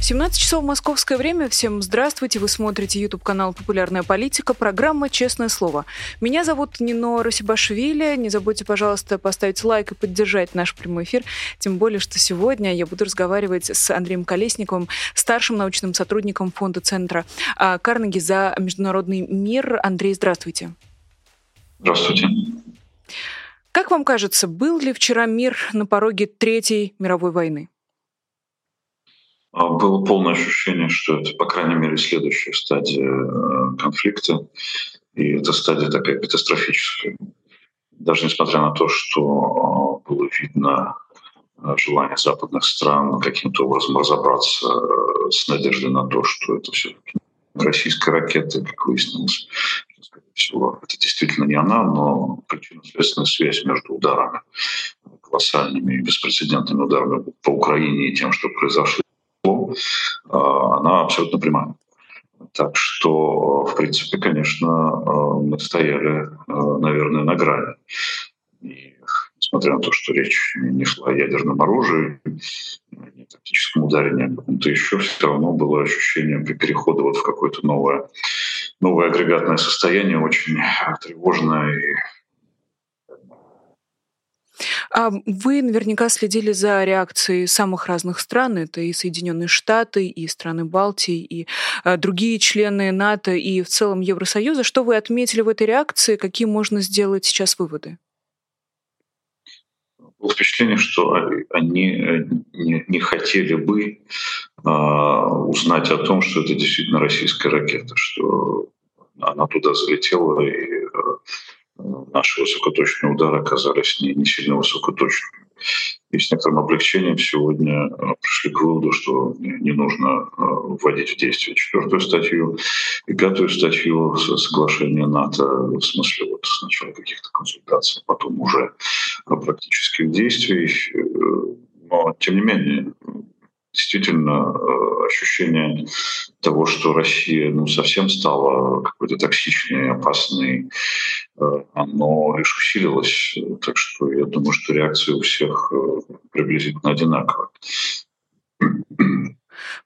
17 часов московское время. Всем здравствуйте. Вы смотрите YouTube-канал «Популярная политика», программа «Честное слово». Меня зовут Нино Росибашвили. Не забудьте, пожалуйста, поставить лайк и поддержать наш прямой эфир. Тем более, что сегодня я буду разговаривать с Андреем Колесниковым, старшим научным сотрудником фонда Центра а, Карнеги за международный мир. Андрей, здравствуйте. Здравствуйте. Как вам кажется, был ли вчера мир на пороге Третьей мировой войны? А, было полное ощущение, что это, по крайней мере, следующая стадия э, конфликта. И эта стадия такая катастрофическая. Даже несмотря на то, что а, было видно э, желание западных стран каким-то образом разобраться э, с надеждой на то, что это все российская ракета, как выяснилось. Всего. Это действительно не она, но причинно-следственная связь между ударами, колоссальными и беспрецедентными ударами по Украине и тем, что произошло а, она абсолютно прямая. Так что, в принципе, конечно, а, мы стояли, а, наверное, на грани. И несмотря на то, что речь не шла о ядерном оружии, не тактическом ударе, ни о каком-то еще, все равно было ощущение перехода вот в какое-то новое, новое агрегатное состояние, очень тревожное и вы наверняка следили за реакцией самых разных стран. Это и Соединенные Штаты, и страны Балтии, и а, другие члены НАТО, и в целом Евросоюза. Что вы отметили в этой реакции? Какие можно сделать сейчас выводы? Было впечатление, что они э, не, хотели бы э, узнать о том, что это действительно российская ракета, что она туда залетела и э, наши высокоточные удары оказались не, не сильно высокоточными. И с некоторым облегчением сегодня э, пришли к выводу, что не нужно э, вводить в действие четвертую статью и пятую статью соглашения НАТО, в смысле вот сначала каких-то консультаций, потом уже практических действий. Э, но, тем не менее, действительно э, ощущение того, что Россия ну, совсем стала какой-то токсичной, опасной, э, оно лишь усилилось. Так что я думаю, что реакция у всех э, приблизительно одинаковая.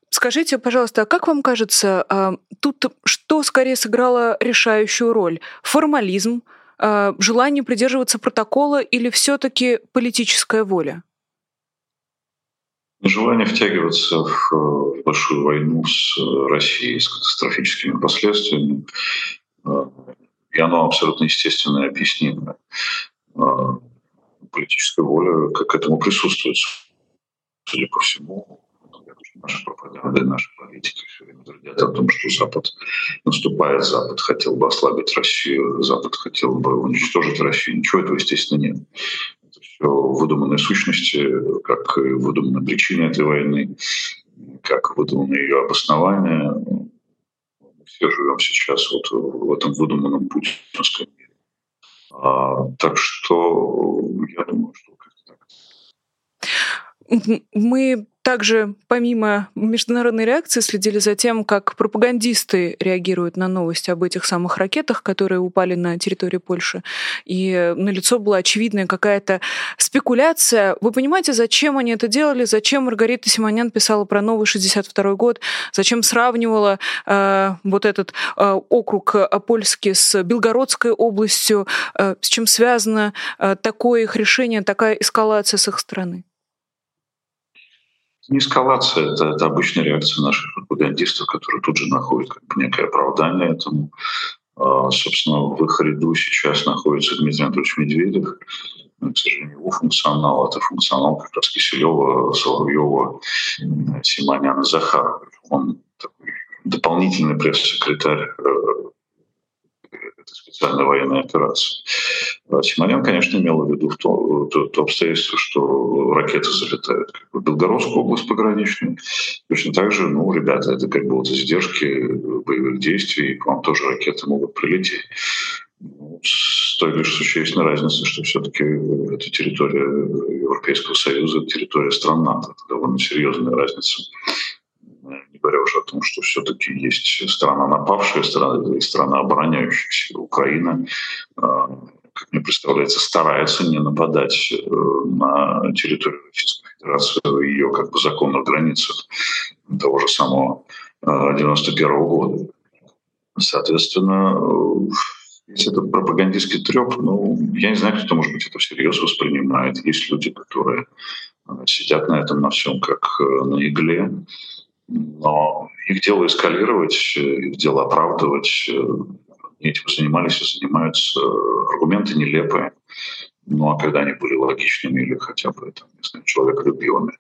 Скажите, пожалуйста, а как вам кажется, а, тут что скорее сыграло решающую роль? Формализм, а, желание придерживаться протокола или все-таки политическая воля? Желание втягиваться в большую войну с Россией с катастрофическими последствиями, э, и оно абсолютно естественно и объяснимо. Э, политическая воля к этому присутствует, судя по всему. Наша пропаганда и наши политики все время твердят о том, что Запад наступает, Запад хотел бы ослабить Россию, Запад хотел бы уничтожить Россию. Ничего этого, естественно, нет выдуманные сущности, как выдуманные причины этой войны, как выдуманное ее обоснование. Мы все живем сейчас вот в этом выдуманном путинском мире. А, так что я думаю, что. Мы также, помимо международной реакции, следили за тем, как пропагандисты реагируют на новости об этих самых ракетах, которые упали на территорию Польши. И на лицо была очевидная какая-то спекуляция. Вы понимаете, зачем они это делали? Зачем Маргарита Симонян писала про новый 62 год? Зачем сравнивала э, вот этот э, округ польский с Белгородской областью? Э, с чем связано э, такое их решение, такая эскалация с их стороны? Не эскалация, это, это обычная реакция наших пропагандистов, которые тут же находят как бы некое оправдание этому. А, собственно, в их ряду сейчас находится Дмитрий Анатольевич Медведев. к сожалению, его функционал — это функционал как раз Киселева, Соловьева, Симоняна, Захарова. Он такой дополнительный пресс-секретарь э, этой специальной военной операции. А Симонян, конечно, имел в виду в то, то, то обстоятельство, что ракеты залетают как бы, в Белгородскую область пограничную. Точно так же, ну, ребята, это как бы вот издержки боевых действий, к вам тоже ракеты могут прилететь. Ну, с той лишь существенной разницей, что все-таки это территория Европейского Союза, территория стран НАТО. Это довольно серьезная разница не говоря уже о том, что все-таки есть страна напавшая, страна, страна обороняющаяся. Украина, как мне представляется, старается не нападать на территорию Российской Федерации ее как бы законных границах того же самого 91 -го года. Соответственно, если это пропагандистский треп, ну, я не знаю, кто, может быть, это всерьез воспринимает. Есть люди, которые э, сидят на этом на всем как э, на игле. Но их дело эскалировать, их дело оправдывать. Этим занимались и занимаются. Аргументы нелепые. Ну а когда они были логичными или хотя бы там, не знаю, человеколюбивыми,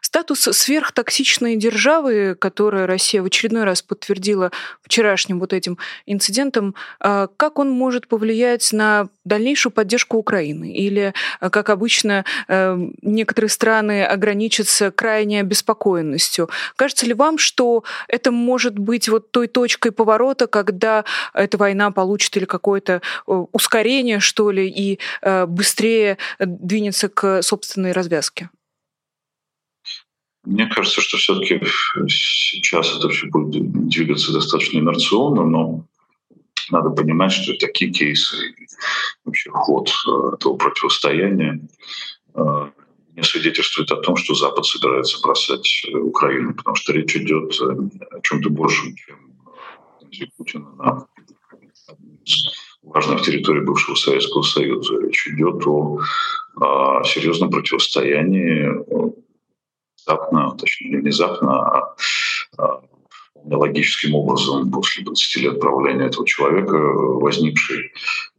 Статус сверхтоксичной державы, которую Россия в очередной раз подтвердила вчерашним вот этим инцидентом, а, как он может повлиять на дальнейшую поддержку Украины? Или, а, как обычно, э, некоторые страны ограничатся крайней обеспокоенностью? Кажется ли вам, что это может быть вот той точкой поворота, когда эта война получит или какое-то ускорение, что ли, и э, быстрее двинется к собственной развязке? Мне кажется, что все-таки сейчас это все будет двигаться достаточно инерционно, но надо понимать, что такие кейсы, вообще ход э, этого противостояния э, не свидетельствует о том, что Запад собирается бросать э, Украину, потому что речь идет о чем-то большем, чем Путина на важных территорий бывшего Советского Союза. Речь идет о, о серьезном противостоянии внезапно, точнее не внезапно, а, а логическим образом после 20 лет правления этого человека возникшей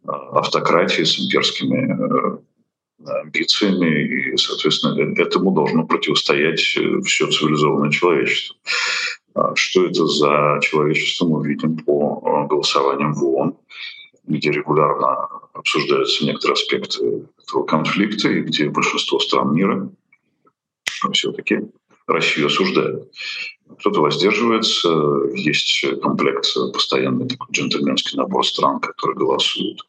а, автократии с имперскими э, амбициями, и, соответственно, э, этому должно противостоять э, все цивилизованное человечество. А что это за человечество, мы видим по голосованиям в ООН, где регулярно обсуждаются некоторые аспекты этого конфликта, и где большинство стран мира все-таки Россию осуждают. Кто-то воздерживается, есть комплект постоянный такой джентльменский набор стран, которые голосуют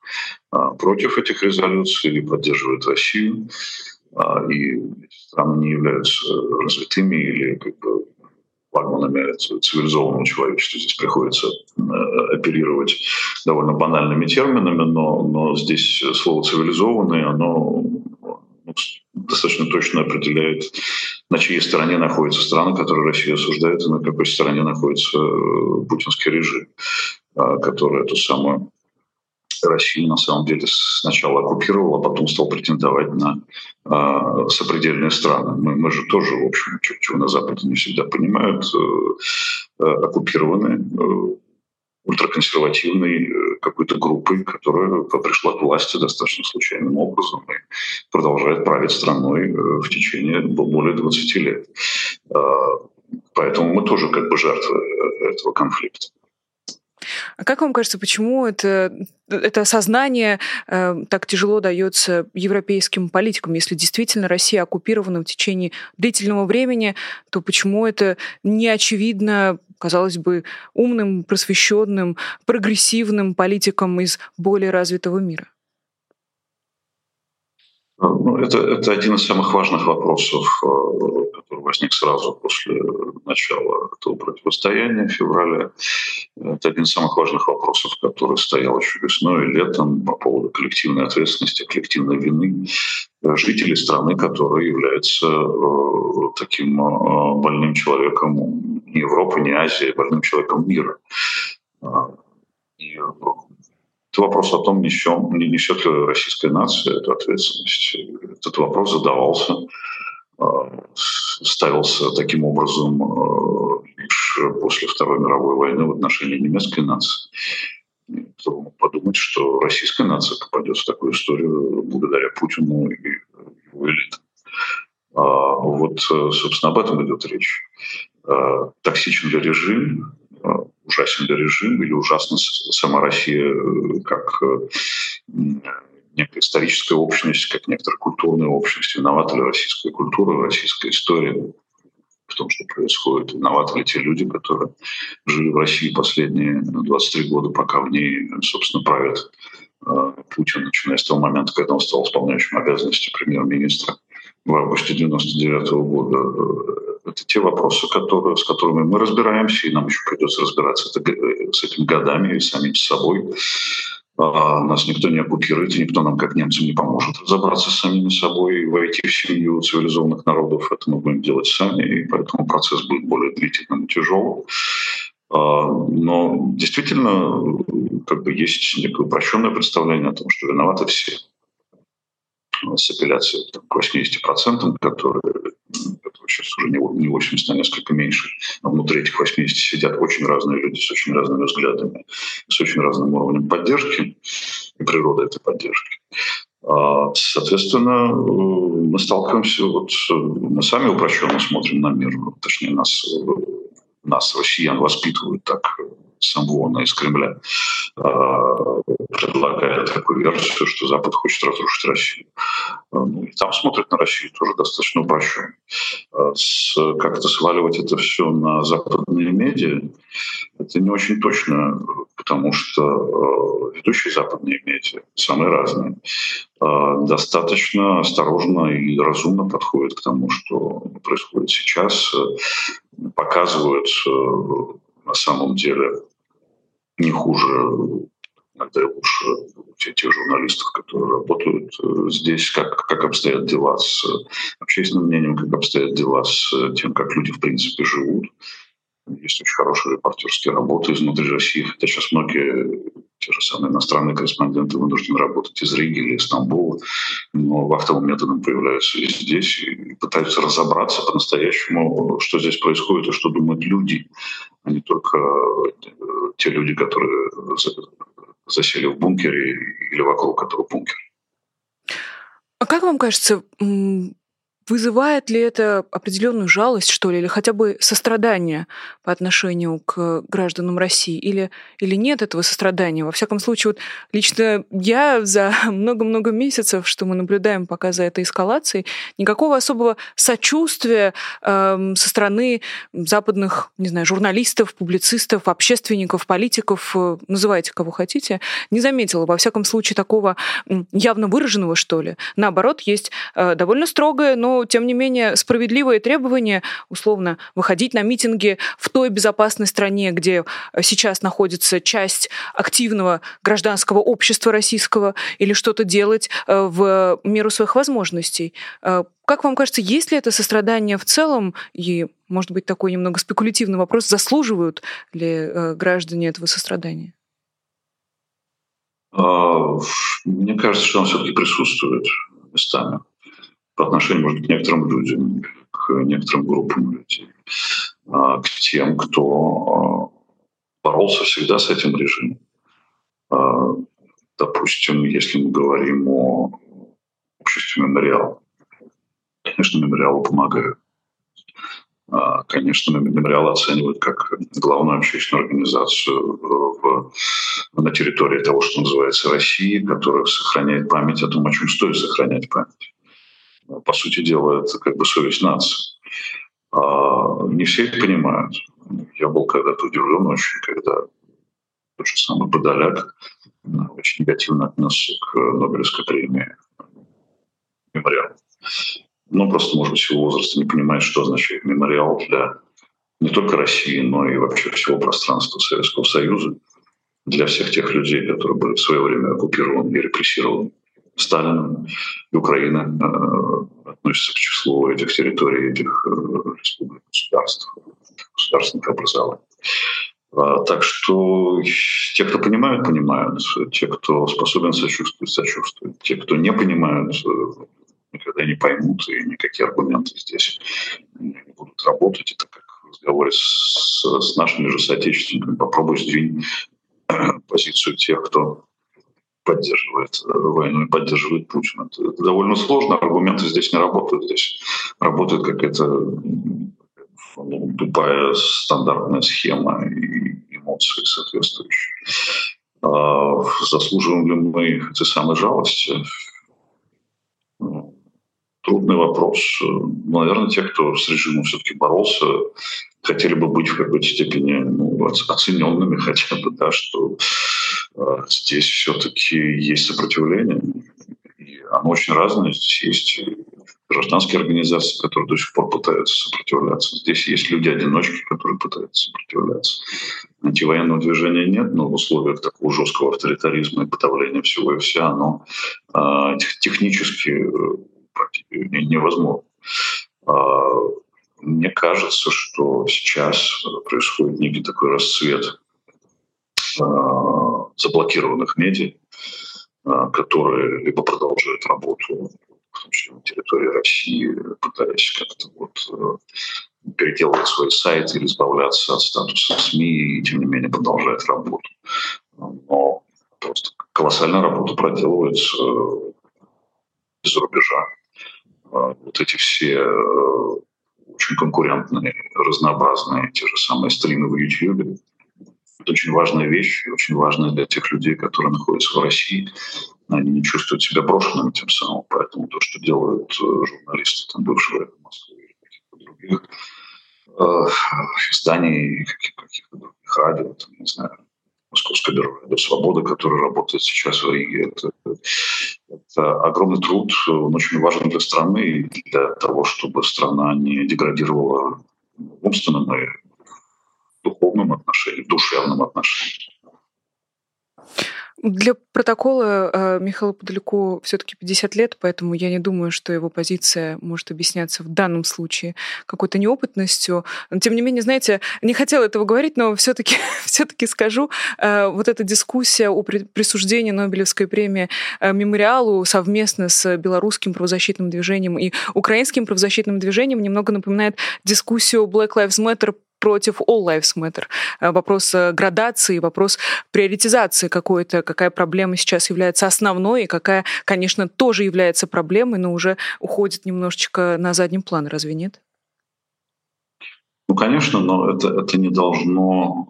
а, против этих резолюций или поддерживают Россию. А, и эти страны не являются развитыми или как бы флагманами цивилизованного человечества. Здесь приходится оперировать довольно банальными терминами, но, но здесь слово «цивилизованный», оно достаточно точно определяет, на чьей стороне находится страна, которую Россия осуждает, и на какой стороне находится э, путинский режим, а, который эту самую Россию на самом деле сначала оккупировал, а потом стал претендовать на э, сопредельные страны. Мы, мы же тоже, в общем, чего на Западе не всегда понимают, э, э, оккупированы э, э, какой-то группой, которая пришла к власти достаточно случайным образом и продолжает править страной э, в течение более 20 лет. А, поэтому мы тоже как бы жертвы э, этого конфликта. А как вам кажется, почему это, это осознание э, так тяжело дается европейским политикам? Если действительно Россия оккупирована в течение длительного времени, то почему это не очевидно, казалось бы, умным, просвещенным, прогрессивным политикам из более развитого мира? Ну, это, это один из самых важных вопросов, э, который возник сразу после начала этого противостояния в феврале. Это один из самых важных вопросов, который стоял еще весной и летом по поводу коллективной ответственности, коллективной вины жителей страны, которая является э, таким э, больным человеком не Европы, не Азии, а больным человеком мира. И это вопрос о том, несем, не несет ли российская нация эту ответственность. Этот вопрос задавался, э, ставился таким образом э, лишь после Второй мировой войны в отношении немецкой нации. Подумать, что российская нация попадет в такую историю благодаря Путину и его элитам. А вот, э, собственно, об этом идет речь. Токсичен ли режим, ужасен режим или ужасна сама Россия э, как э, некая историческая общность, как некоторая культурная общность, виновата ли российская культура, российская история в том, что происходит, виноваты ли те люди, которые жили в России последние 23 года, пока в ней, собственно, правит э, Путин, начиная с того момента, когда он стал исполняющим обязанности премьер-министра в августе 99 года это те вопросы, которые, с которыми мы разбираемся, и нам еще придется разбираться это, с этим годами и самим с собой. А, нас никто не оккупирует, и никто нам, как немцам, не поможет разобраться с самими собой и войти в семью цивилизованных народов. Это мы будем делать сами, и поэтому процесс будет более длительным и тяжелым. А, но действительно, как бы есть некое упрощенное представление о том, что виноваты все с апелляцией к 80%, которые сейчас уже не 80, а несколько меньше. Но внутри этих 80 сидят очень разные люди с очень разными взглядами, с очень разным уровнем поддержки и природы этой поддержки. А, соответственно, мы сталкиваемся, вот мы сами упрощенно смотрим на мир, точнее нас, нас, россиян, воспитывают так Самвона из Кремля а, предлагает такую версию, что Запад хочет разрушить Россию. А, ну, и там смотрят на Россию тоже достаточно упрощенно. А, как-то сваливать это все на западные медиа, это не очень точно, потому что ведущие западные медиа, самые разные, достаточно осторожно и разумно подходят к тому, что происходит сейчас, показывают на самом деле не хуже, иногда лучше все тех журналистов, которые работают э, здесь, как, как обстоят дела с общественным мнением, как обстоят дела с тем, как люди в принципе живут. Есть очень хорошие репортерские работы изнутри России, хотя сейчас многие те же самые иностранные корреспонденты вынуждены работать из Риги или из Стамбула, но вахтовым методом появляются и здесь и пытаются разобраться по-настоящему, что здесь происходит и что думают люди, а не только э, те люди, которые засели в бункере или вокруг этого бункера. А как вам кажется, Вызывает ли это определенную жалость, что ли, или хотя бы сострадание по отношению к гражданам России, или, или нет этого сострадания? Во всяком случае, вот лично я за много-много месяцев, что мы наблюдаем пока за этой эскалацией, никакого особого сочувствия э, со стороны западных, не знаю, журналистов, публицистов, общественников, политиков, э, называйте кого хотите, не заметила. Во всяком случае, такого явно выраженного, что ли. Наоборот, есть э, довольно строгое, но тем не менее, справедливые требования, условно, выходить на митинги в той безопасной стране, где сейчас находится часть активного гражданского общества российского, или что-то делать э, в меру своих возможностей. Э, как вам кажется, есть ли это сострадание в целом, и, может быть, такой немного спекулятивный вопрос, заслуживают ли э, граждане этого сострадания? А, мне кажется, что он все-таки присутствует местами по отношению, может быть, к некоторым людям, к некоторым группам людей, а, к тем, кто а, боролся всегда с этим режимом. А, допустим, если мы говорим о обществе мемориал, конечно, мемориалу помогают. Конечно, мемориал оценивают как главную общественную организацию в, на территории того, что называется России, которая сохраняет память о том, о чем стоит сохранять память по сути дела, это как бы совесть нации. А не все это понимают. Я был когда-то удивлен очень, когда тот же самый Подоляк очень негативно отнесся к Нобелевской премии мемориал. Ну, просто, может быть, всего возраста не понимает, что означает мемориал для не только России, но и вообще всего пространства Советского Союза, для всех тех людей, которые были в свое время оккупированы и репрессированы. Сталином, и Украина э, относится к числу этих территорий, этих э, республик, государств, государственных образований. А, так что те, кто понимают, понимают. Те, кто способен сочувствовать, сочувствуют. Те, кто не понимают, э, никогда не поймут, и никакие аргументы здесь не будут работать. Это как в разговоре с, с нашими же соотечественниками. Попробуй сдвинь позицию тех, кто поддерживает э, войну и поддерживает Путина. Это, довольно сложно, аргументы здесь не работают. Здесь работает какая-то ну, тупая стандартная схема и эмоции соответствующие. А заслуживаем ли мы этой самой жалости? Ну, трудный вопрос. Наверное, те, кто с режимом все-таки боролся, хотели бы быть в какой-то степени ну, оцененными хотя бы, да, что здесь все-таки есть сопротивление, и оно очень разное. Здесь есть гражданские организации, которые до сих пор пытаются сопротивляться. Здесь есть люди-одиночки, которые пытаются сопротивляться. Антивоенного движения нет, но в условиях такого жесткого авторитаризма и подавления всего и вся оно э, технически невозможно. Э, мне кажется, что сейчас происходит некий такой расцвет заблокированных медиа, э, которые либо продолжают работу на территории России, пытаясь как-то вот э, переделывать свои сайты или избавляться от статуса СМИ, и тем не менее продолжает работу. Но просто колоссальная работа проделывается э, из-за рубежа. Э, вот эти все очень конкурентные, разнообразные, те же самые стримы в YouTube. Это очень важная вещь, очень важная для тех людей, которые находятся в России, они не чувствуют себя брошенными тем самым. Поэтому то, что делают э, журналисты, там, бывшие в Москве или каких-то других э, изданий, каких-то, других радио, там, не знаю, Московское бюро радио «Свобода», которое работает сейчас в Риге. Это, это огромный труд, он очень важен для страны и для того, чтобы страна не деградировала в умственном и духовном отношении, душевном отношении. Для протокола э, Михаилу Подоляку все-таки 50 лет, поэтому я не думаю, что его позиция может объясняться в данном случае какой-то неопытностью. Но, тем не менее, знаете, не хотела этого говорить, но все-таки все-таки скажу, э, вот эта дискуссия о присуждении Нобелевской премии э, мемориалу совместно с белорусским правозащитным движением и украинским правозащитным движением немного напоминает дискуссию Black Lives Matter против All Lives Matter. Э, вопрос э, градации, вопрос приоритизации какой-то, какая проблема сейчас является основной, и какая, конечно, тоже является проблемой, но уже уходит немножечко на задний план, разве нет? Ну, конечно, но это, это не должно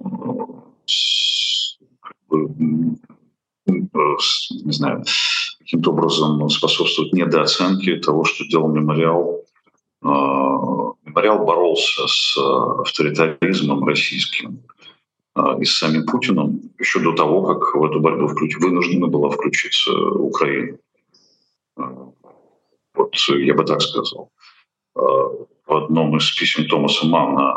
э, не знаю, каким-то образом способствовать недооценке того, что делал мемориал Мемориал боролся с э, авторитаризмом российским э, и с самим Путиным еще до того, как в эту борьбу включ... вынуждена была включиться Украина. Э, вот я бы так сказал. В одном из писем Томаса Манна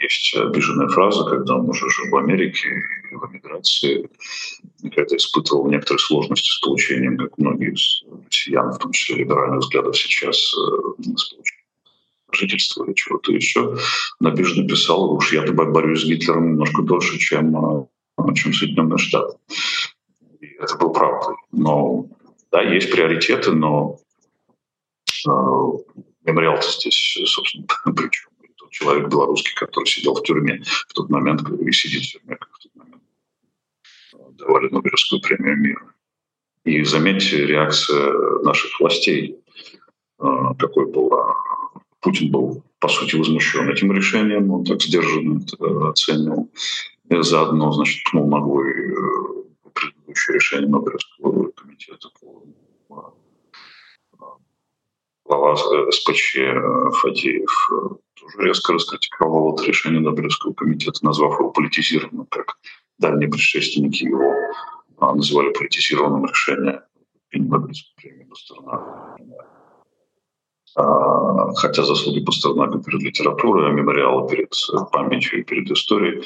есть обиженная фраза, когда он уже жил в Америке в эмиграции, когда испытывал некоторые сложности с получением, как многие из россиян, в том числе либеральных взглядов сейчас, с получением жительства или чего-то еще. Набеж написал, уж я борюсь с Гитлером немножко дольше, чем, а, чем Соединенные Штаты. И это был правдой. Но да, есть приоритеты, но э, мемориал здесь, собственно, причем тот человек белорусский, который сидел в тюрьме в тот момент, и сидит в тюрьме, как в тот момент давали Нобелевскую премию мира. И заметьте, реакция наших властей, какой была Путин был, по сути, возмущен этим решением, он так сдержанно это оценил. И заодно, значит, пнул ногой э, предыдущее решение Нобелевского комитета по э, глава СПЧ э, Фадеев тоже резко раскритиковал это решение Нобелевского комитета, назвав его политизированным, как дальние предшественники его называли политизированным решением Нобелевской премии Пастернака. А, хотя заслуги Пастернака перед литературой, а мемориалы перед памятью и перед историей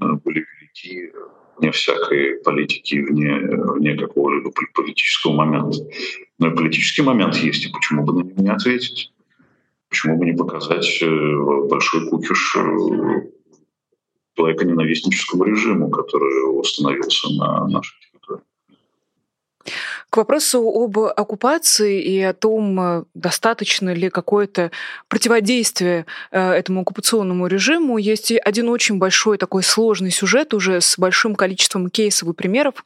э, были велики вне всякой политики, вне, вне какого-либо политического момента. Но и политический момент есть, и почему бы на него не ответить? Почему бы не показать э, большой кукиш э, человека-ненавистническому режиму, который установился на нашей территории? К вопросу об оккупации и о том, э, достаточно ли какое-то противодействие э, этому оккупационному режиму, есть один очень большой такой сложный сюжет уже с большим количеством кейсов и примеров,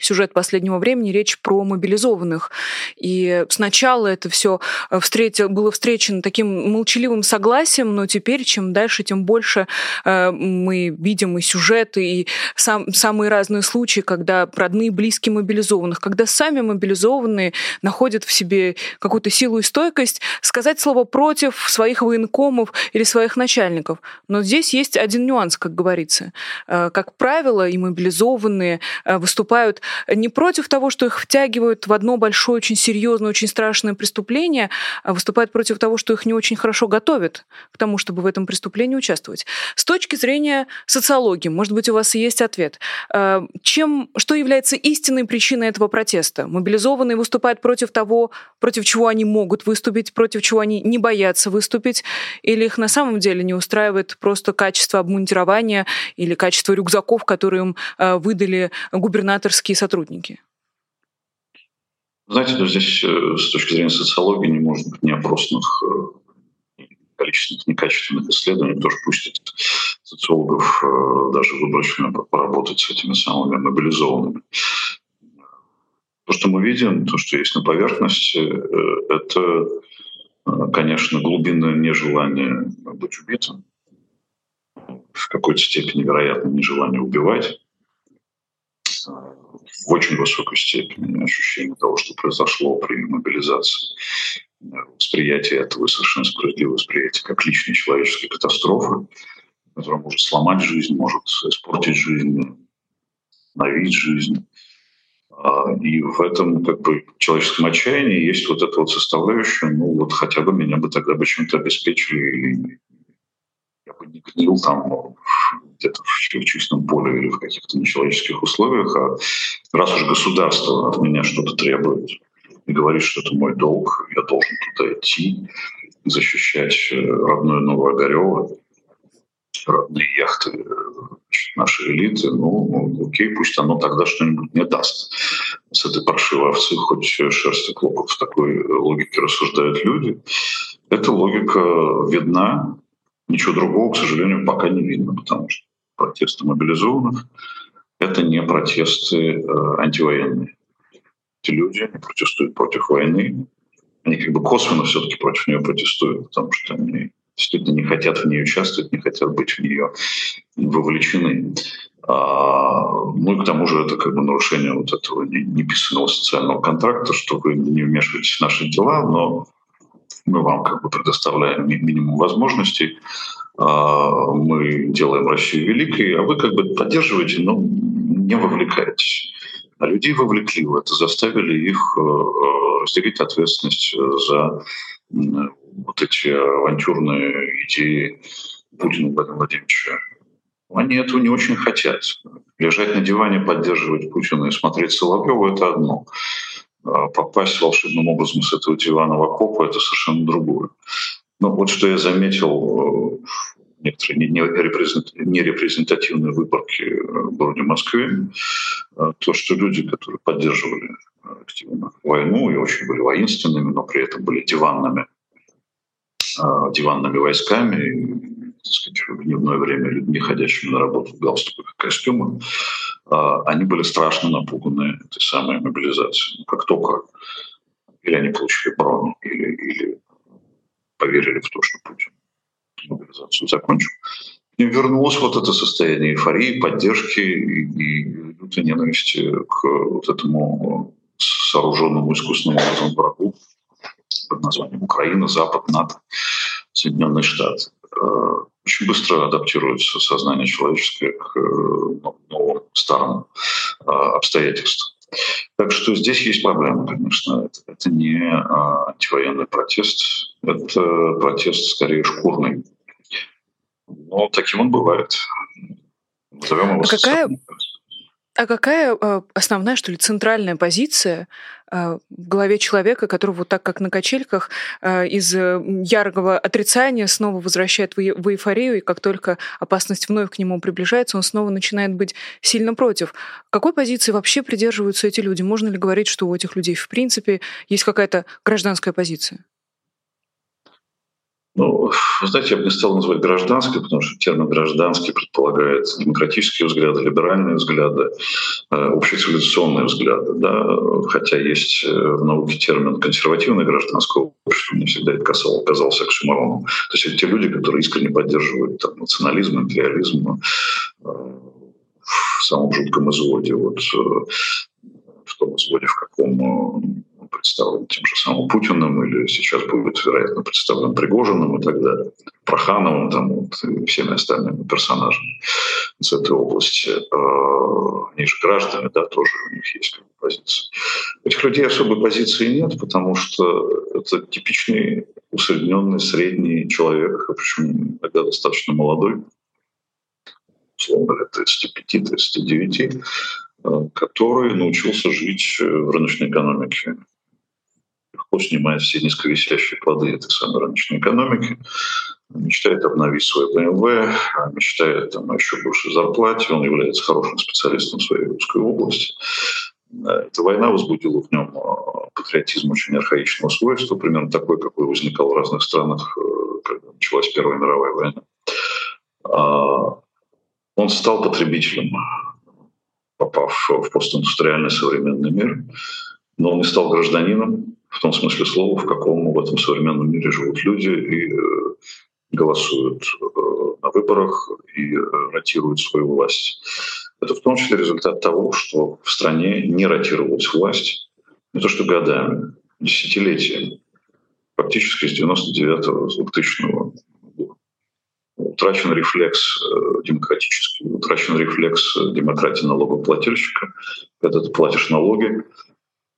сюжет последнего времени, речь про мобилизованных. И сначала это все э, встретил, было встречено таким молчаливым согласием, но теперь, чем дальше, тем больше э, мы видим и сюжеты, и сам, самые разные случаи, когда родные, близкие мобилизованных, когда сами мобилизованные находят в себе какую-то силу и стойкость сказать слово против своих военкомов или своих начальников. Но здесь есть один нюанс, как говорится. Э, как правило, и мобилизованные выступают не против того, что их втягивают в одно большое, очень серьезное, очень страшное преступление, а выступают против того, что их не очень хорошо готовят к тому, чтобы в этом преступлении участвовать. С точки зрения социологии, может быть, у вас есть ответ. Э, чем, что является истинной причиной этого протеста? Мобилизованные выступают против того, против чего они могут выступить, против чего они не боятся выступить, или их на самом деле не устраивает просто качество обмундирования или качество рюкзаков, которые им э, выдали губернаторские сотрудники? Знаете, здесь э, с точки зрения социологии не может быть неопросных количественных некачественных исследований, тоже пустит социологов даже выборочно поработать с этими самыми мобилизованными. То, что мы видим, то, что есть на поверхности, э, это, э, конечно, глубинное нежелание быть убитым, в какой-то степени, вероятно, нежелание убивать, э, в очень высокой степени ощущение того, что произошло при мобилизации, восприятие этого совершенно справедливое восприятие как личной человеческой катастрофы, которая может сломать жизнь, может испортить жизнь, навить жизнь. А, и в этом как бы человеческом отчаянии есть вот эта вот составляющая, ну вот хотя бы меня бы тогда бы чем-то обеспечили, или я бы не гнил там где-то в чистом поле или в каких-то нечеловеческих условиях, а раз уж государство от меня что-то требует и говорит, что это мой долг, я должен туда идти, защищать э, родное Новое Огарево, родные яхты э, нашей элиты, ну, окей, пусть оно тогда что-нибудь не даст. С этой паршивой овцы хоть шерсти клокот в такой логике рассуждают люди. Эта логика видна, ничего другого, к сожалению, пока не видно, потому что протесты мобилизованных — это не протесты э, антивоенные. Эти люди протестуют против войны, они как бы косвенно все-таки против нее протестуют, потому что они действительно не хотят в ней участвовать, не хотят быть в нее вовлечены. А, ну и к тому же это как бы нарушение вот этого неписанного социального контракта, что вы не вмешиваетесь в наши дела, но мы вам как бы предоставляем минимум возможностей, мы делаем Россию великой, а вы как бы поддерживаете, но не вовлекаетесь. А людей вовлекли в это, заставили их э, э, разделить ответственность за вот эти авантюрные идеи Путина Владимира Владимировича. Они этого не очень хотят. Лежать на диване, поддерживать Путина и смотреть Соловьева — это одно. А попасть волшебным образом с этого дивана в окоп — это совершенно другое. Но вот что я заметил э, некоторые нерепрезентативные выборки в городе Москве, э, то, что люди, которые поддерживали активно войну и очень были воинственными, но при этом были диванными диванными войсками, так сказать, в дневное время людьми, ходящими на работу в галстуках и костюмах, они были страшно напуганы этой самой мобилизацией. Как только или они получили бронь, или, или поверили в то, что Путин мобилизацию закончил, и вернулось вот это состояние эйфории, поддержки и, и лютой ненависти к вот этому сооруженному искусственным образом врагу, под названием Украина, Запад, НАТО, Соединенные Штаты. Э, очень быстро адаптируется сознание человеческое к э, новым старым э, обстоятельствам. Так что здесь есть проблема, конечно. Это, это не антивоенный протест, это протест скорее шкурный. Но таким он бывает. Назовем его а какая, а какая э, основная, что ли, центральная позиция э, в голове человека, которого вот так, как на качельках, э, из яркого отрицания снова возвращает в эйфорию, и как только опасность вновь к нему приближается, он снова начинает быть сильно против. Какой позиции вообще придерживаются эти люди? Можно ли говорить, что у этих людей в принципе есть какая-то гражданская позиция? Ну, знаете, я бы не стал называть гражданской, потому что термин гражданский предполагает демократические взгляды, либеральные взгляды, э, общецивилизационные взгляды. Да? Хотя есть э, в науке термин консервативное гражданское общество, мне всегда это касалось, казался оксюмороном. То есть это те люди, которые искренне поддерживают там, национализм, империализм э, в самом жутком изводе. Вот, в том изводе, в каком представлен тем же самым Путиным, или сейчас будет, вероятно, представлен Пригожиным и так далее, Прохановым там, вот, и всеми остальными персонажами из этой области. А, они же граждане, да, тоже у них есть позиция. У этих людей особой позиции нет, потому что это типичный усредненный средний человек, причем иногда достаточно молодой, условно лет 35-39, Э, который научился жить в рыночной экономике, легко снимая все низковисящие плоды этой самой рыночной экономики, мечтает обновить свой БМВ, мечтает там, еще больше зарплате, он является хорошим специалистом в своей русской области. Э, эта война возбудила в нем патриотизм очень архаичного свойства, примерно такой, какой возникал в разных странах, когда началась Первая мировая война. А, он стал потребителем попав в постиндустриальный современный мир, но он не стал гражданином в том смысле слова, в каком в этом современном мире живут люди и э, голосуют э, на выборах и э, ротируют свою власть. Это в том числе результат того, что в стране не ротировалась власть, не то что годами, десятилетиями, фактически с 99-го, 2000 года утрачен рефлекс демократический, утрачен рефлекс демократии налогоплательщика. Когда ты платишь налоги,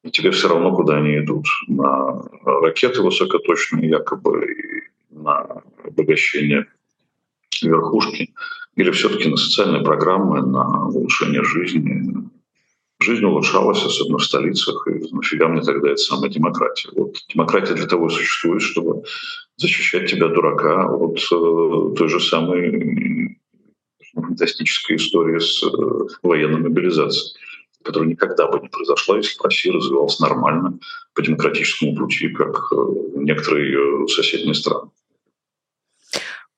и тебе все равно, куда они идут. На ракеты высокоточные якобы, и на обогащение верхушки, или все-таки на социальные программы, на улучшение жизни. Жизнь улучшалась, особенно в столицах, и нафига мне тогда эта самая демократия? Вот демократия для того и существует, чтобы защищать тебя, дурака, от э, той же самой фантастической истории с э, военной мобилизацией, которая никогда бы не произошла, если бы Россия развивалась нормально по демократическому пути, как э, некоторые ее соседние страны.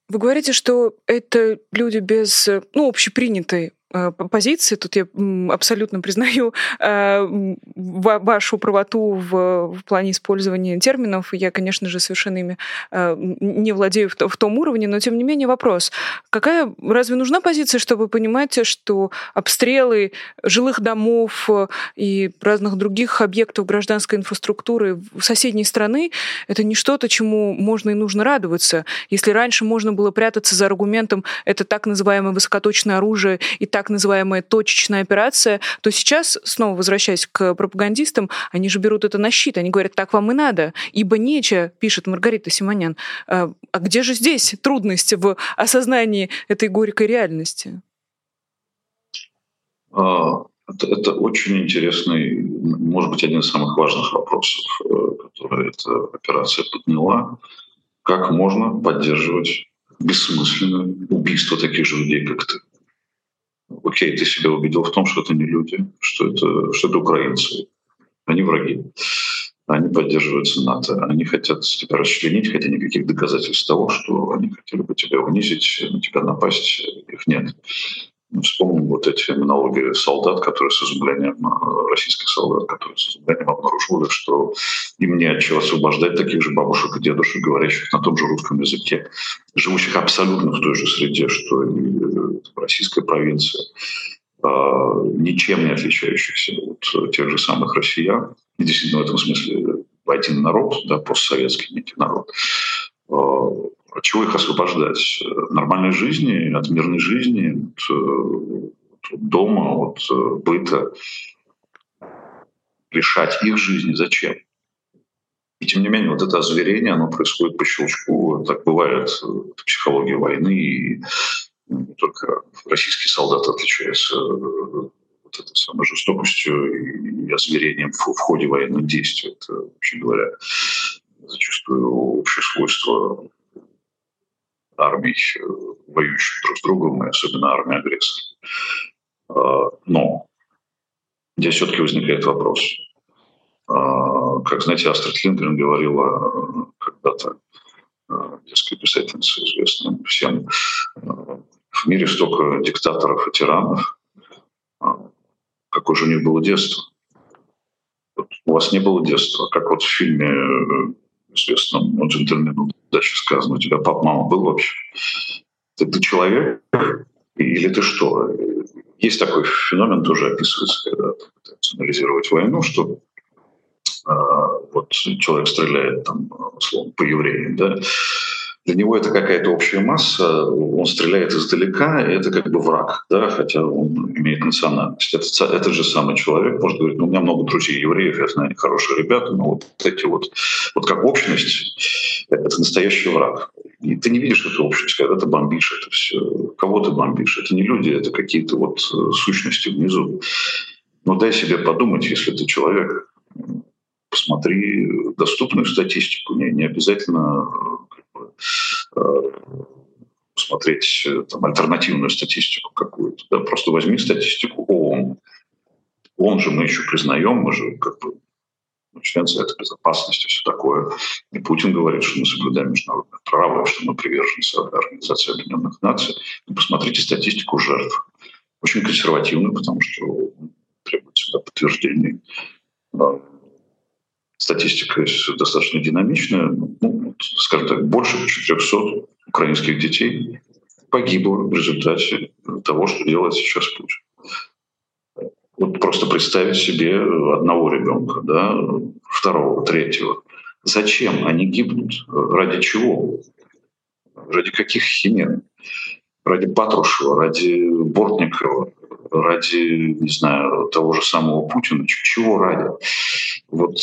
Вы говорите, что это люди без ну, общепринятой Э, позиции. Тут я абсолютно признаю э, вашу правоту в, в плане использования терминов. Я, конечно же, совершенно ими э, не владею в, в том уровне, но тем не менее вопрос. Какая, разве нужна позиция, чтобы понимать, что обстрелы жилых домов и разных других объектов гражданской инфраструктуры в соседней страны — это не что-то, чему можно и нужно радоваться. Если раньше можно было прятаться за аргументом «это так называемое высокоточное оружие и так так называемая точечная операция, то сейчас, снова возвращаясь к пропагандистам, они же берут это на щит, они говорят, так вам и надо, ибо нече, пишет Маргарита Симонян. А, а где же здесь трудность в осознании этой горькой реальности? А, это, это очень интересный, может быть, один из самых важных вопросов, э, который эта операция подняла. Как можно поддерживать бессмысленное убийство таких же людей, как ты? Окей, ты себя убедил в том, что это не люди, что это, что это украинцы. Они враги. Они поддерживаются НАТО. Они хотят тебя расчленить, хотя никаких доказательств того, что они хотели бы тебя унизить, на тебя напасть, их нет. Вспомним вот эти монологи солдат, которые с изумлением, э, российских солдат, которые с изумлением обнаруживали, что им не от чего освобождать таких же бабушек и дедушек, говорящих на том же русском языке, живущих абсолютно в той же среде, что и э, российская провинция, а, ничем не отличающихся от тех же самых россиян. И действительно в этом смысле один народ, да, постсоветский некий народ. А, от чего их освобождать? Нормальной жизни, от мирной жизни, от, от дома, от э, быта. Лишать их жизни зачем? И тем не менее, вот это озверение, оно происходит по щелчку. Так бывает в психологии войны. И не только российские солдаты отличаются э, вот этой самой жестокостью и озверением в ходе военных действий. Это, вообще говоря, зачастую общее свойство армий, э, воюющих друг с другом, и особенно армии агрессора. А, но здесь все-таки возникает вопрос. А, как знаете, Астрид Линдгрен говорила э, когда-то, э, детская писательница, известная всем, в мире столько диктаторов и тиранов, а, какое же у них было детство? у вас не было детства, как вот в фильме известном ну, джентльмену дальше сказано, у тебя пап, мама был вообще? Ты, ты человек или ты что? Есть такой феномен, тоже описывается, когда пытаются анализировать войну, что вот человек стреляет там, словом, по евреям, да, для него это какая-то общая масса, он стреляет издалека, и это как бы враг, да, хотя он имеет национальность. Это, этот же самый человек может говорить, ну, у меня много друзей евреев, я знаю, они хорошие ребята, но вот эти вот, вот как общность, это настоящий враг. И ты не видишь эту общность, когда ты бомбишь это все. Кого ты бомбишь? Это не люди, это какие-то вот э, сущности внизу. Но дай себе подумать, если ты человек, посмотри доступную статистику, не, не обязательно Э, смотреть э, там, альтернативную статистику какую-то. Да? Просто возьми статистику ООН. ООН же мы еще признаем, мы же как бы ну, член Совета Безопасности, все такое. И Путин говорит, что мы соблюдаем международное право, что мы приверженцы Организации Объединенных Наций. И посмотрите статистику жертв. Очень консервативную, потому что требует сюда подтверждений статистика достаточно динамичная. Ну, скажем так, больше 400 украинских детей погибло в результате того, что делает сейчас Путин. Вот просто представить себе одного ребенка, да, второго, третьего. Зачем они гибнут? Ради чего? Ради каких химер? Ради Патрушева, ради Бортникова, ради, не знаю, того же самого Путина. Чего ради? Вот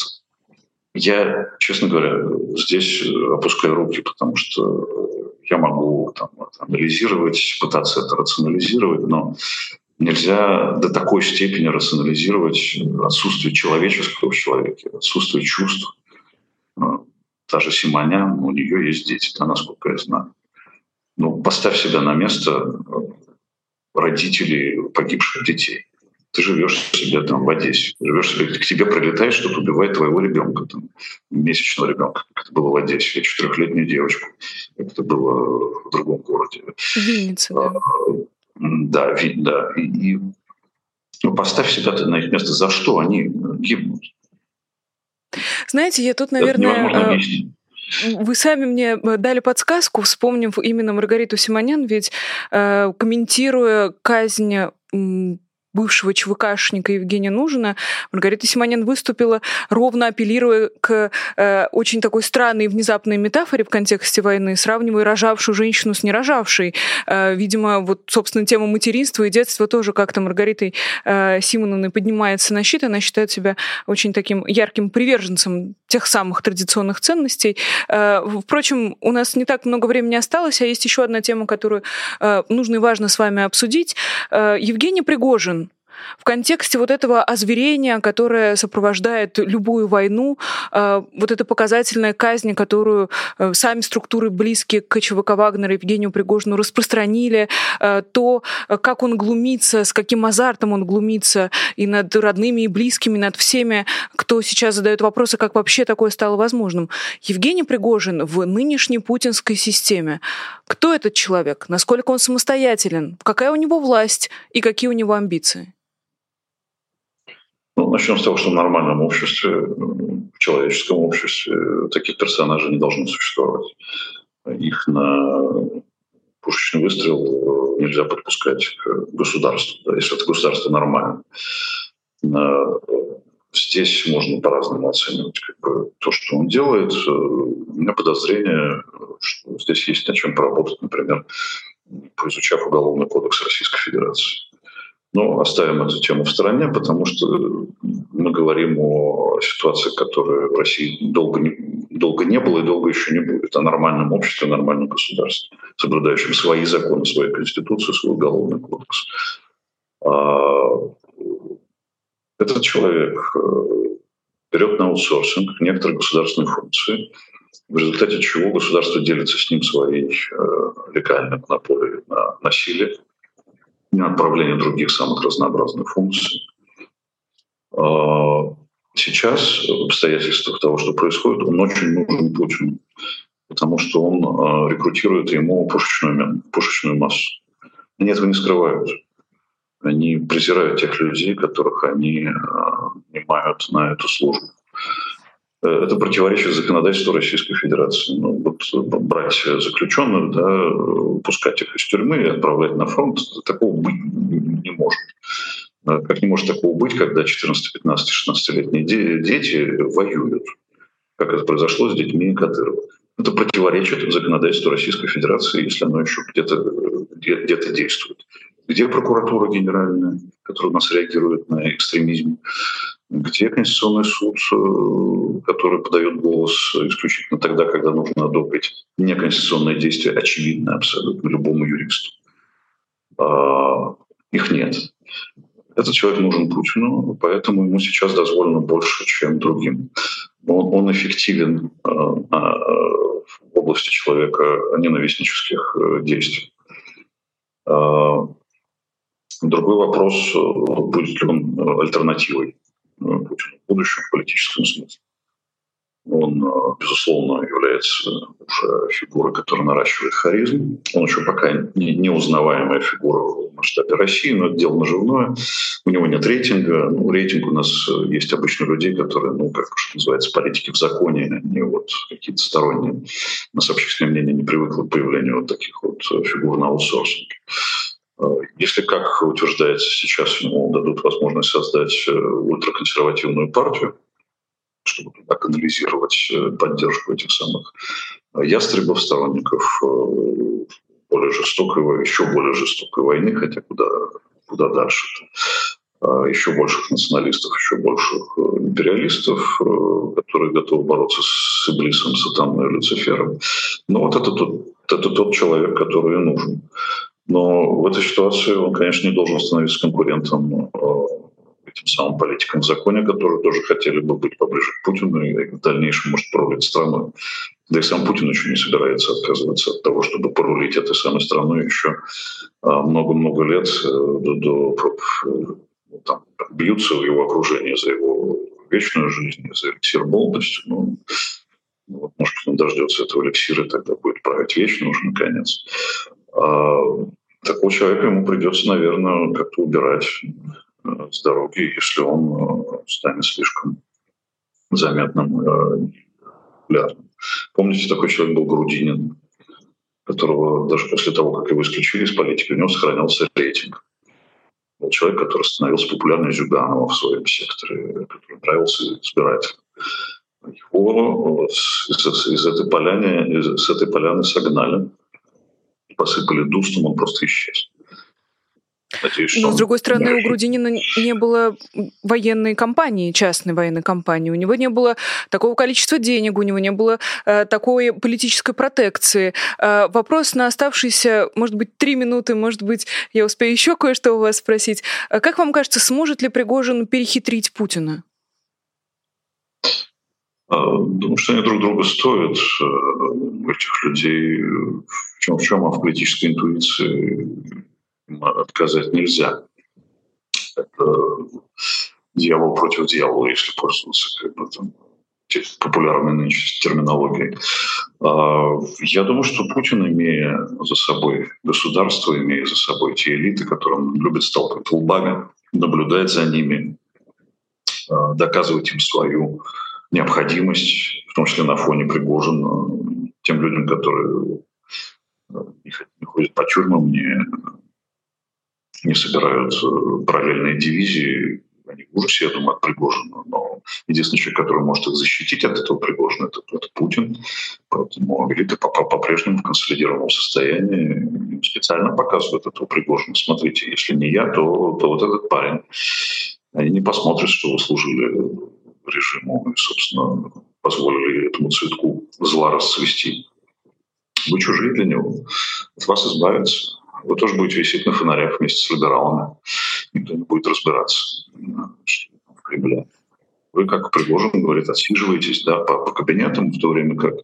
я, честно говоря, здесь опускаю руки, потому что я могу там, анализировать, пытаться это рационализировать, но нельзя до такой степени рационализировать отсутствие человеческого в человеке, отсутствие чувств. Та же Симонян, у нее есть дети, да, насколько я знаю. Ну, поставь себя на место родителей погибших детей ты живешь себе там в Одессе, живешь себе, к тебе прилетает, что-то убивает твоего ребенка, там, месячного ребенка, как это было в Одессе, четырехлетнюю девочку, как это было в другом городе. Винница, да. А, да, да. И, и ну, поставь себя на их место. За что они гибнут? Знаете, я тут, наверное... Вы сами мне э, дали подсказку, вспомнив именно Маргариту Симонян, ведь э, комментируя казнь бывшего ЧВКшника Евгения Нужина, Маргарита Симонян выступила, ровно апеллируя к э, очень такой странной и внезапной метафоре в контексте войны, сравнивая рожавшую женщину с нерожавшей. Э, видимо, вот, собственно, тема материнства и детства тоже как-то Маргаритой э, Симоновной поднимается на щит. Она считает себя очень таким ярким приверженцем тех самых традиционных ценностей. Э, впрочем, у нас не так много времени осталось, а есть еще одна тема, которую э, нужно и важно с вами обсудить. Э, Евгений Пригожин в контексте вот этого озверения, которое сопровождает любую войну, э, вот эта показательная казнь, которую э, сами структуры близкие к ЧВК Вагнера Евгению Пригожину распространили, э, то, как он глумится, с каким азартом он глумится и над родными, и близкими, над всеми, кто сейчас задает вопросы, как вообще такое стало возможным. Евгений Пригожин в нынешней путинской системе. Кто этот человек? Насколько он самостоятелен? Какая у него власть и какие у него амбиции? Ну, начнем с того, что в нормальном обществе, в человеческом обществе таких персонажей не должно существовать. Их на пушечный выстрел нельзя подпускать к государству, да, если это государство нормально. Здесь можно по-разному оценивать как бы, то, что он делает. У меня подозрение, что здесь есть над чем поработать, например, поизучав Уголовный кодекс Российской Федерации. Но оставим эту тему в стороне, потому что мы говорим о ситуации, которая в России долго не, долго не было и долго еще не будет. О нормальном обществе, нормальном государстве, соблюдающем свои законы, свою конституцию, свой уголовный кодекс. А этот человек э, берет на аутсорсинг некоторые государственные функции, в результате чего государство делится с ним своей э, легальной монополией на насилие, отправление других самых разнообразных функций. А, сейчас в обстоятельствах того, что происходит, он очень нужен Путину, потому что он а, рекрутирует ему пушечную, пушечную массу. Они этого не скрывают. Они презирают тех людей, которых они а, нанимают на эту службу. Э, это противоречит законодательству Российской Федерации. Ну, брать заключенных, да, пускать их из тюрьмы и отправлять на фронт, такого быть не может. Как не может такого быть, когда 14, 15, 16-летние дети воюют, как это произошло с детьми Кадырова. Это противоречит законодательству Российской Федерации, если оно еще где-то где, где действует. Где прокуратура генеральная, которая у нас реагирует на экстремизм? Где Конституционный суд, э, который подает голос исключительно тогда, когда нужно одобрить неконституционное действие, очевидно абсолютно любому юристу? А, их нет. Этот человек нужен Путину, поэтому ему сейчас дозволено больше, чем другим. Он, он эффективен э, э, в области человека ненавистнических действий. А, другой вопрос, будет ли он альтернативой Путину в будущем политическом смысле. Он, э, безусловно, является уже фигурой, которая наращивает харизм. Он еще пока не, неузнаваемая фигура в масштабе России, но это дело наживное. У него нет рейтинга. Ну, рейтинг у нас э, есть обычно людей, которые, ну, как что называется, политики в законе, не вот какие-то сторонние. У нас общественное мнение не привыкло к появлению вот таких вот э, фигур на аутсорсинге. Если, как утверждается сейчас, ему дадут возможность создать ультраконсервативную партию, чтобы туда канализировать э, поддержку этих самых э, ястребов, сторонников э, более жестокой, еще более жестокой войны, хотя куда, куда дальше еще больших националистов, еще больших империалистов, которые готовы бороться с Иблисом, Сатаной, Люцифером. Но вот это тот, это тот человек, который и нужен. Но в этой ситуации он, конечно, не должен становиться конкурентом этим самым политикам в законе, которые тоже хотели бы быть поближе к Путину и в дальнейшем, может, порулить страной. Да и сам Путин еще не собирается отказываться от того, чтобы порулить этой самой страной еще а, много-много лет э, до, до э, там, бьются в его окружении за его вечную жизнь, за эликсир молодости. Ну, ну, вот, может, он дождется этого эликсира, тогда будет править вечно уже наконец. А, такого человека ему придется, наверное, как-то убирать Э, с дороги, если он э, станет слишком заметным э, популярным. Помните, такой человек был Грудинин, которого даже после того, как его исключили из политики, у него сохранялся рейтинг. Был человек, который становился популярным Зюганова в своем секторе, который нравился избирателям. Его из, из, этой поляны, из, с этой поляны согнали, посыпали дустом, он просто исчез. Надеюсь, Но, с другой стороны, у Грудинина не было военной кампании, частной военной кампании. У него не было такого количества денег, у него не было э, такой политической протекции. Э, вопрос на оставшиеся, может быть, три минуты, может быть, я успею еще кое-что у вас спросить. Э, как вам кажется, сможет ли Пригожин перехитрить Путина? А, думаю, что они друг друга стоят, э, этих людей. В чем, в чем, а в политической интуиции отказать нельзя. Это дьявол против дьявола, если пользоваться как бы, там, популярной нынче терминологией. А, я думаю, что Путин, имея за собой государство, имея за собой те элиты, которые он любит сталкивать лбами, наблюдать за ними, а, доказывать им свою необходимость, в том числе на фоне Пригожина, тем людям, которые не ходят по тюрьмам, не не собирают э, параллельные дивизии, они в ужасе, я думаю, от Пригожина. Но единственный человек, который может их защитить от этого Пригожина, это, это Путин. Поэтому элиты по-прежнему в консолидированном состоянии специально показывают этого Пригожина. Смотрите, если не я, то, то вот этот парень. Они не посмотрят, что вы служили режиму и, собственно, позволили этому цветку зла расцвести. Вы чужие для него. От вас избавиться вы тоже будете висеть на фонарях вместе с либералами. Никто не будет разбираться, что в Кремле. Вы, как Пригожин говорит, отсиживаетесь да, по, по кабинетам, в то время как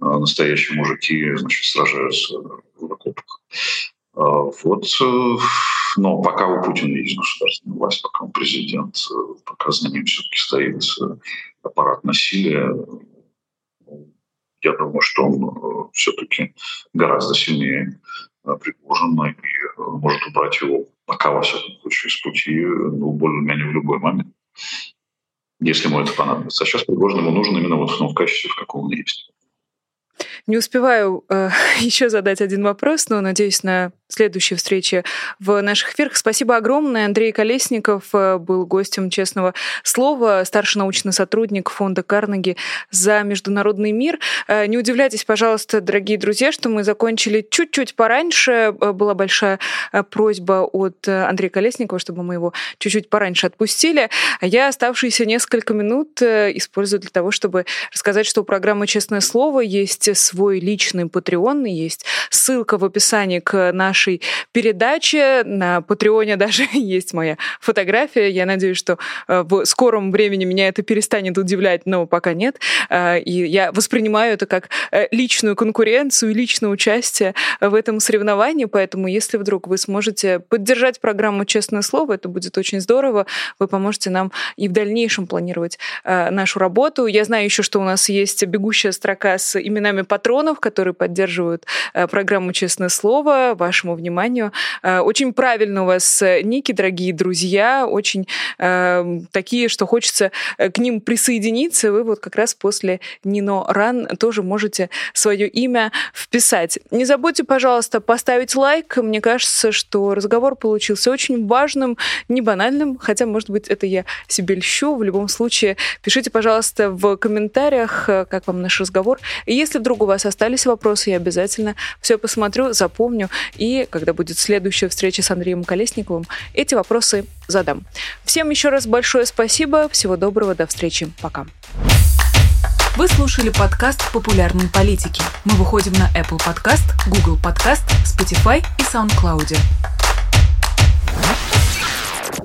а, настоящие мужики значит, сражаются в окопах. А, вот, э, но пока у Путина есть государственная власть, пока он президент, э, пока за ним все-таки стоит э, аппарат насилия, я думаю, что он все-таки гораздо сильнее Пригожина и э, может убрать его пока, во всяком случае, из пути ну, более-менее в любой момент, если ему это понадобится. А сейчас Пригожин ему нужен именно вот в том качестве, в каком он есть. Не успеваю э, еще задать один вопрос, но надеюсь на следующей встречи в наших эфирах. Спасибо огромное. Андрей Колесников э, был гостем «Честного слова», старший научный сотрудник фонда Карнеги за международный мир. Э, не удивляйтесь, пожалуйста, дорогие друзья, что мы закончили чуть-чуть пораньше. Была большая просьба от Андрея Колесникова, чтобы мы его чуть-чуть пораньше отпустили. А я оставшиеся несколько минут использую для того, чтобы рассказать, что у программы «Честное слово» есть свой личный Patreon, есть ссылка в описании к нашей передаче. На Патреоне даже есть моя фотография. Я надеюсь, что э, в скором времени меня это перестанет удивлять, но пока нет. Э, и я воспринимаю это как э, личную конкуренцию и личное участие в этом соревновании. Поэтому, если вдруг вы сможете поддержать программу «Честное слово», это будет очень здорово. Вы поможете нам и в дальнейшем планировать нашу работу. Я знаю еще, что у нас есть бегущая строка с именами патронов, которые поддерживают программу «Честное слово». Вашему вниманию. Э, очень правильно у вас э, ники, дорогие друзья, очень э, такие, что хочется к ним присоединиться. Вы вот как раз после Нино Ран тоже можете свое имя вписать. Не забудьте, пожалуйста, поставить лайк. Мне кажется, что разговор получился очень важным, не банальным, хотя, может быть, это я себе льщу. В любом случае, пишите, пожалуйста, в комментариях, как вам наш разговор. И если вдруг у вас остались вопросы, я обязательно все посмотрю, запомню когда будет следующая встреча с Андреем Колесниковым, эти вопросы задам. Всем еще раз большое спасибо. Всего доброго. До встречи. Пока. Вы слушали подкаст «Популярные политики». Мы выходим на Apple Podcast, Google Podcast, Spotify и SoundCloud.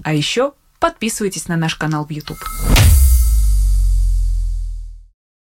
А еще подписывайтесь на наш канал в YouTube.